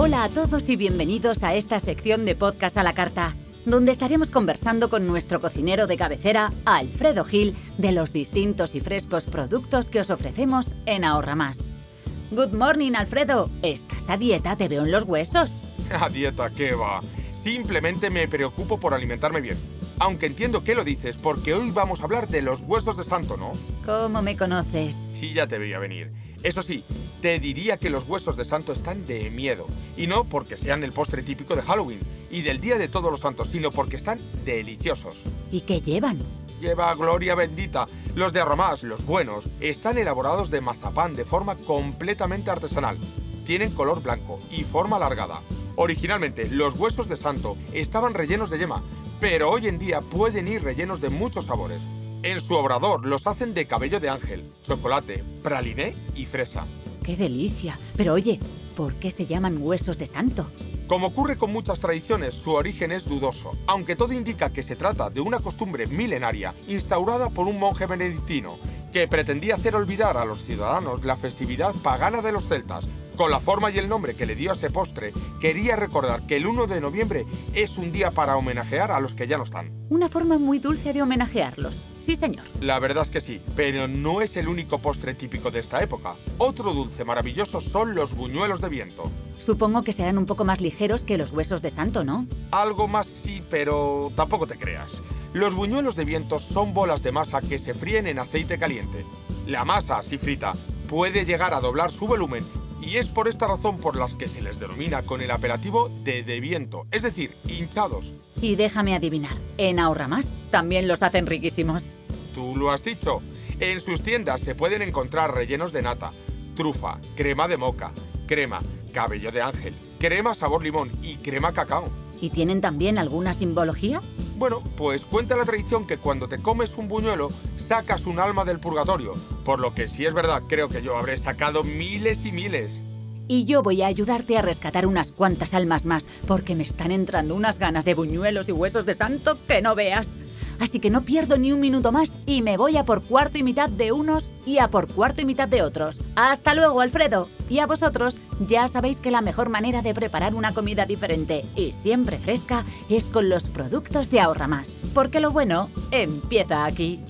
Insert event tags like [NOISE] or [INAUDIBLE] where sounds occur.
Hola a todos y bienvenidos a esta sección de podcast a la carta, donde estaremos conversando con nuestro cocinero de cabecera, Alfredo Gil, de los distintos y frescos productos que os ofrecemos en Ahorra Más. Good morning, Alfredo. ¿Estás a dieta? Te veo en los huesos. [LAUGHS] A dieta, ¿qué va? Simplemente me preocupo por alimentarme bien. Aunque entiendo que lo dices porque hoy vamos a hablar de los huesos de santo, ¿no? ¿Cómo me conoces? Sí, ya te veía venir. Eso sí, te diría que los huesos de santo están de miedo. Y no porque sean el postre típico de Halloween y del Día de Todos los Santos, sino porque están deliciosos. ¿Y qué llevan? Lleva gloria bendita. Los de Arromás, los buenos, están elaborados de mazapán de forma completamente artesanal. Tienen color blanco y forma alargada. Originalmente, los huesos de santo estaban rellenos de yema, pero hoy en día pueden ir rellenos de muchos sabores. En su obrador los hacen de cabello de ángel, chocolate, praliné y fresa. ¡Qué delicia! Pero oye, ¿por qué se llaman huesos de santo? Como ocurre con muchas tradiciones, su origen es dudoso, aunque todo indica que se trata de una costumbre milenaria instaurada por un monje benedictino que pretendía hacer olvidar a los ciudadanos la festividad pagana de los celtas. Con la forma y el nombre que le dio a este postre, quería recordar que el 1 de noviembre es un día para homenajear a los que ya no están. Una forma muy dulce de homenajearlos. Sí, señor. La verdad es que sí, pero no es el único postre típico de esta época. Otro dulce maravilloso son los buñuelos de viento. Supongo que serán un poco más ligeros que los huesos de santo, ¿no? Algo más sí, pero tampoco te creas. Los buñuelos de viento son bolas de masa que se fríen en aceite caliente. La masa, así frita, puede llegar a doblar su volumen y es por esta razón por las que se les denomina con el apelativo de de viento, es decir, hinchados. Y déjame adivinar, en Ahorra Más también los hacen riquísimos. Tú lo has dicho. En sus tiendas se pueden encontrar rellenos de nata, trufa, crema de moca, crema, cabello de ángel, crema sabor limón y crema cacao. ¿Y tienen también alguna simbología? Bueno, pues cuenta la tradición que cuando te comes un buñuelo sacas un alma del purgatorio, por lo que si es verdad creo que yo habré sacado miles y miles. Y yo voy a ayudarte a rescatar unas cuantas almas más, porque me están entrando unas ganas de buñuelos y huesos de santo que no veas. Así que no pierdo ni un minuto más y me voy a por cuarto y mitad de unos y a por cuarto y mitad de otros. Hasta luego, Alfredo. Y a vosotros, ya sabéis que la mejor manera de preparar una comida diferente y siempre fresca es con los productos de Ahorra Más. Porque lo bueno empieza aquí.